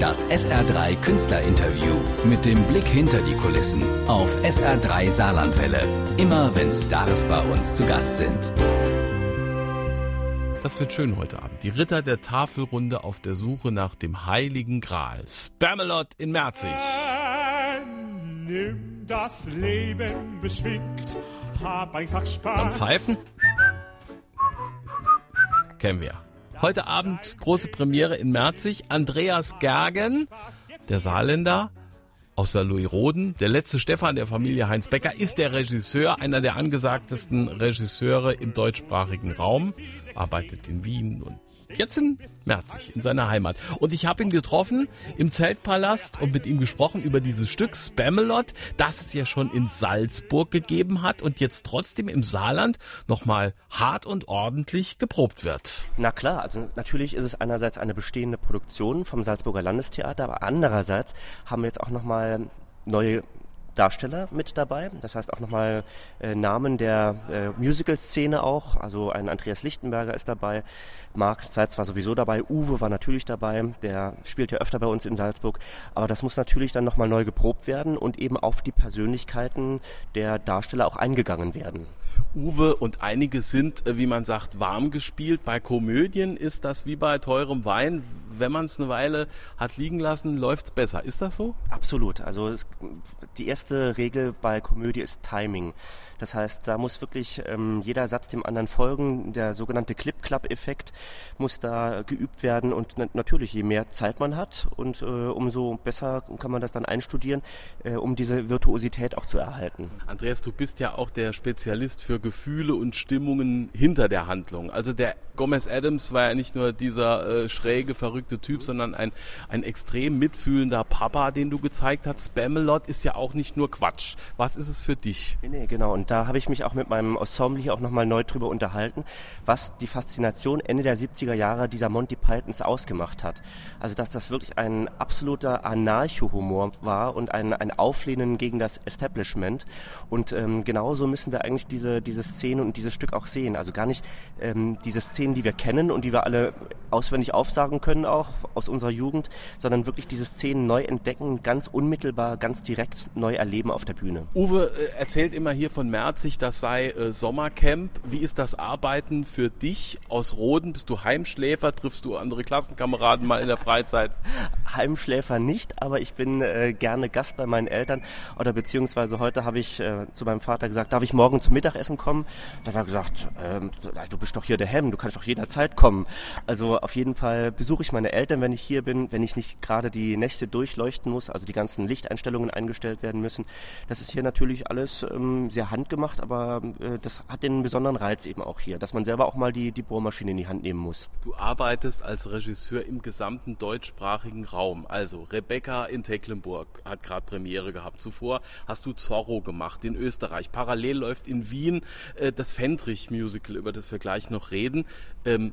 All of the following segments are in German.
Das SR3 Künstlerinterview mit dem Blick hinter die Kulissen auf SR3 Saarlandwelle. Immer wenn Stars bei uns zu Gast sind. Das wird schön heute Abend. Die Ritter der Tafelrunde auf der Suche nach dem Heiligen Gral. Spamalot in Merzig. Nimm das Leben beschwingt, hab einfach Spaß. Am Pfeifen? Kennen wir. Heute Abend große Premiere in Merzig. Andreas Gergen, der Saarländer aus der Louis Roden. Der letzte Stefan der Familie Heinz Becker ist der Regisseur, einer der angesagtesten Regisseure im deutschsprachigen Raum. Arbeitet in Wien und jetzt in Merzig, in seiner Heimat. Und ich habe ihn getroffen im Zeltpalast und mit ihm gesprochen über dieses Stück Spamalot, das es ja schon in Salzburg gegeben hat und jetzt trotzdem im Saarland nochmal hart und ordentlich geprobt wird. Na klar, also natürlich ist es einerseits eine bestehende Produktion vom Salzburger Landestheater, aber andererseits haben wir jetzt auch nochmal neue Darsteller mit dabei. Das heißt auch nochmal äh, Namen der äh, Musical-Szene auch. Also ein Andreas Lichtenberger ist dabei. Marc Seitz war sowieso dabei. Uwe war natürlich dabei. Der spielt ja öfter bei uns in Salzburg. Aber das muss natürlich dann nochmal neu geprobt werden und eben auf die Persönlichkeiten der Darsteller auch eingegangen werden. Uwe und einige sind, äh, wie man sagt, warm gespielt. Bei Komödien ist das wie bei teurem Wein. Wenn man es eine Weile hat liegen lassen, läuft es besser. Ist das so? Absolut. Also es, die erste Regel bei Komödie ist Timing. Das heißt, da muss wirklich ähm, jeder Satz dem anderen folgen. Der sogenannte Clip-Clap-Effekt muss da geübt werden. Und na natürlich, je mehr Zeit man hat und äh, umso besser kann man das dann einstudieren, äh, um diese Virtuosität auch zu erhalten. Andreas, du bist ja auch der Spezialist für Gefühle und Stimmungen hinter der Handlung. Also der Gomez Adams war ja nicht nur dieser äh, schräge, verrückte Typ, sondern ein, ein extrem mitfühlender Papa, den du gezeigt hast. Spamalot ist ja auch nicht nur Quatsch. Was ist es für dich? Nee, nee, genau. Und da habe ich mich auch mit meinem Ensemble hier auch nochmal neu drüber unterhalten, was die Faszination Ende der 70er Jahre dieser Monty Pythons ausgemacht hat. Also dass das wirklich ein absoluter Anarcho-Humor war und ein, ein Auflehnen gegen das Establishment. Und ähm, genauso müssen wir eigentlich diese, diese Szene und dieses Stück auch sehen. Also gar nicht ähm, diese Szenen, die wir kennen und die wir alle auswendig aufsagen können, auch aus unserer Jugend, sondern wirklich diese Szenen neu entdecken, ganz unmittelbar, ganz direkt neu erleben auf der Bühne. Uwe äh, erzählt immer hier von Merzig, das sei äh, Sommercamp. Wie ist das Arbeiten für dich aus Roden? Bist du Heimschläfer? Triffst du andere Klassenkameraden mal in der Freizeit? Heimschläfer nicht, aber ich bin äh, gerne Gast bei meinen Eltern oder beziehungsweise heute habe ich äh, zu meinem Vater gesagt, darf ich morgen zum Mittagessen kommen? Dann hat er gesagt, ähm, du bist doch hier der Hemm, du kannst doch jederzeit kommen. Also auf jeden Fall besuche ich meine Eltern, wenn ich hier bin, wenn ich nicht gerade die Nächte durchleuchten muss, also die ganzen Lichteinstellungen eingestellt werden müssen. Das ist hier natürlich alles ähm, sehr handgemacht, aber äh, das hat den besonderen Reiz eben auch hier, dass man selber auch mal die, die Bohrmaschine in die Hand nehmen muss. Du arbeitest als Regisseur im gesamten deutschsprachigen Raum. Also Rebecca in Tecklenburg hat gerade Premiere gehabt. Zuvor hast du Zorro gemacht in Österreich. Parallel läuft in Wien äh, das Fendrich-Musical, über das wir gleich noch reden. Ähm,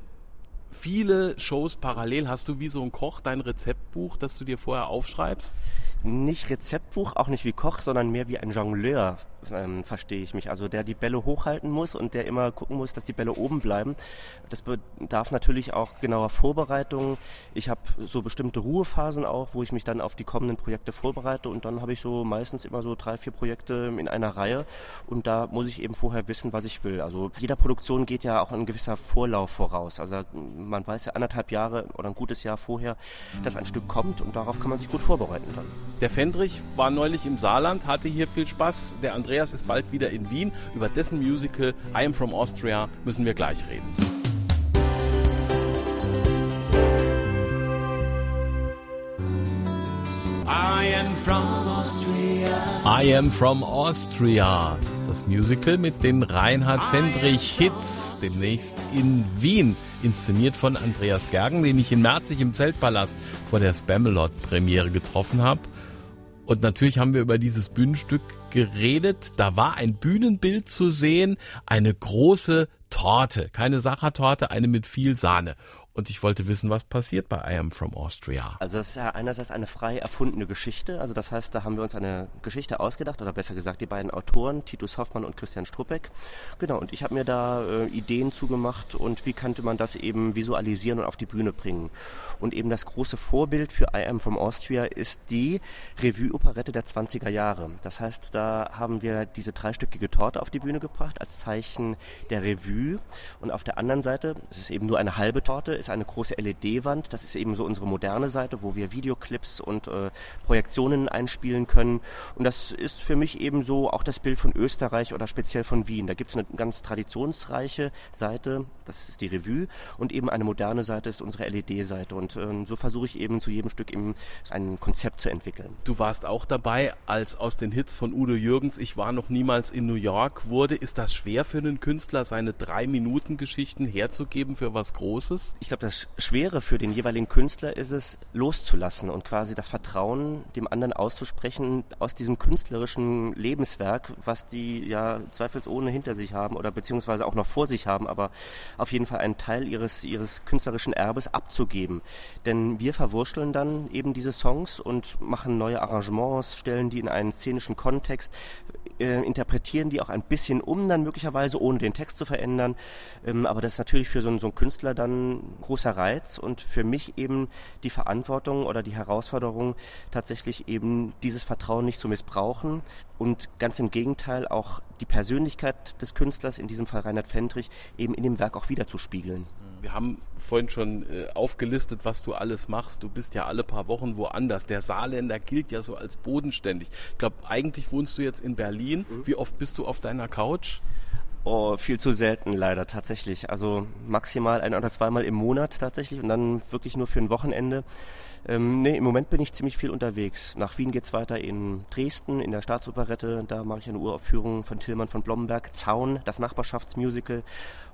viele Shows parallel. Hast du wie so ein Koch dein Rezeptbuch, das du dir vorher aufschreibst? Nicht Rezeptbuch, auch nicht wie Koch, sondern mehr wie ein Jongleur, ähm, verstehe ich mich. Also der die Bälle hochhalten muss und der immer gucken muss, dass die Bälle oben bleiben. Das bedarf natürlich auch genauer Vorbereitung. Ich habe so bestimmte Ruhephasen auch, wo ich mich dann auf die kommenden Projekte vorbereite und dann habe ich so meistens immer so drei, vier Projekte in einer Reihe und da muss ich eben vorher wissen, was ich will. Also jeder Produktion geht ja auch ein gewisser Vorlauf voraus. Also man weiß ja anderthalb Jahre oder ein gutes Jahr vorher, dass ein Stück kommt und darauf kann man sich gut vorbereiten dann. Der Fendrich war neulich im Saarland, hatte hier viel Spaß. Der Andreas ist bald wieder in Wien. Über dessen Musical I Am From Austria müssen wir gleich reden. I am from Austria. I am from Austria. Das Musical mit den Reinhard Fendrich Hits demnächst in Wien. Inszeniert von Andreas Gergen, den ich in Merzig im Zeltpalast vor der Spamalot-Premiere getroffen habe. Und natürlich haben wir über dieses Bühnenstück geredet. Da war ein Bühnenbild zu sehen, eine große Torte, keine Sachertorte, eine mit viel Sahne. Und ich wollte wissen, was passiert bei I Am From Austria. Also das ist ja einerseits eine frei erfundene Geschichte. Also das heißt, da haben wir uns eine Geschichte ausgedacht, oder besser gesagt die beiden Autoren, Titus Hoffmann und Christian Struppeck. Genau, und ich habe mir da äh, Ideen zugemacht und wie könnte man das eben visualisieren und auf die Bühne bringen. Und eben das große Vorbild für I Am From Austria ist die Revue-Operette der 20er Jahre. Das heißt, da haben wir diese dreistöckige Torte auf die Bühne gebracht als Zeichen der Revue. Und auf der anderen Seite, es ist eben nur eine halbe Torte, ist eine große LED-Wand. Das ist eben so unsere moderne Seite, wo wir Videoclips und äh, Projektionen einspielen können. Und das ist für mich eben so auch das Bild von Österreich oder speziell von Wien. Da gibt es eine ganz traditionsreiche Seite, das ist die Revue, und eben eine moderne Seite ist unsere LED-Seite. Und äh, so versuche ich eben zu jedem Stück eben ein Konzept zu entwickeln. Du warst auch dabei, als aus den Hits von Udo Jürgens Ich war noch niemals in New York wurde. Ist das schwer für einen Künstler, seine drei Minuten Geschichten herzugeben für was Großes? Ich glaube, das Schwere für den jeweiligen Künstler ist es, loszulassen und quasi das Vertrauen dem anderen auszusprechen aus diesem künstlerischen Lebenswerk, was die ja zweifelsohne hinter sich haben oder beziehungsweise auch noch vor sich haben, aber auf jeden Fall einen Teil ihres, ihres künstlerischen Erbes abzugeben. Denn wir verwurschteln dann eben diese Songs und machen neue Arrangements, stellen die in einen szenischen Kontext, äh, interpretieren die auch ein bisschen um, dann möglicherweise, ohne den Text zu verändern. Ähm, aber das ist natürlich für so, so einen Künstler dann großer Reiz und für mich eben die Verantwortung oder die Herausforderung, tatsächlich eben dieses Vertrauen nicht zu missbrauchen und ganz im Gegenteil auch die Persönlichkeit des Künstlers, in diesem Fall Reinhard Fendrich, eben in dem Werk auch wiederzuspiegeln. Wir haben vorhin schon äh, aufgelistet, was du alles machst. Du bist ja alle paar Wochen woanders. Der Saarländer gilt ja so als bodenständig. Ich glaube, eigentlich wohnst du jetzt in Berlin. Mhm. Wie oft bist du auf deiner Couch? Oh, viel zu selten leider tatsächlich. Also maximal ein oder zweimal im Monat tatsächlich und dann wirklich nur für ein Wochenende. Ähm, nee, im Moment bin ich ziemlich viel unterwegs. Nach Wien geht's weiter in Dresden, in der Staatsoperette. Da mache ich eine Uraufführung von Tillmann von Blomberg. Zaun, das Nachbarschaftsmusical.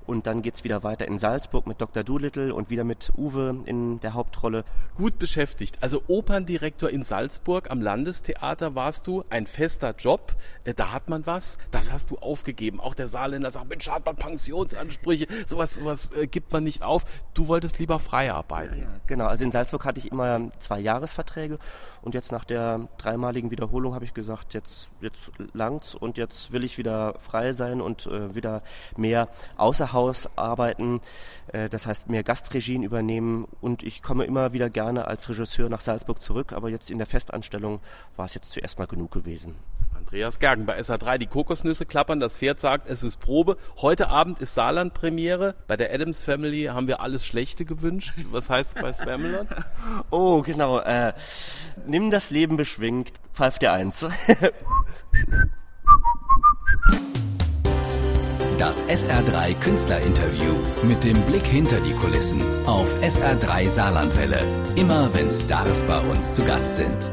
Und dann geht es wieder weiter in Salzburg mit Dr. Doolittle und wieder mit Uwe in der Hauptrolle. Gut beschäftigt. Also Operndirektor in Salzburg am Landestheater warst du. Ein fester Job. Äh, da hat man was. Das hast du aufgegeben. Auch der Saarländer sagt, Mensch, hat man Pensionsansprüche. Sowas, sowas äh, gibt man nicht auf. Du wolltest lieber frei arbeiten. Ja, genau. Also in Salzburg hatte ich immer zwei Jahresverträge. Und jetzt nach der dreimaligen Wiederholung habe ich gesagt, jetzt, jetzt langt's und jetzt will ich wieder frei sein und äh, wieder mehr außer Haus arbeiten. Äh, das heißt, mehr Gastregien übernehmen. Und ich komme immer wieder gerne als Regisseur nach Salzburg zurück. Aber jetzt in der Festanstellung war es jetzt zuerst mal genug gewesen. Andreas Gergen bei SA3. Die Kokosnüsse klappern, das Pferd sagt, es ist Probe. Heute Abend ist Saarland-Premiere. Bei der Adams Family haben wir alles Schlechte gewünscht. Was heißt es bei Spamalot? Oh, genau. Äh, nimm das Leben beschwingt, pfeift dir eins. Das SR3 Künstlerinterview mit dem Blick hinter die Kulissen auf SR3 Saarlandwelle. Immer wenn Stars bei uns zu Gast sind.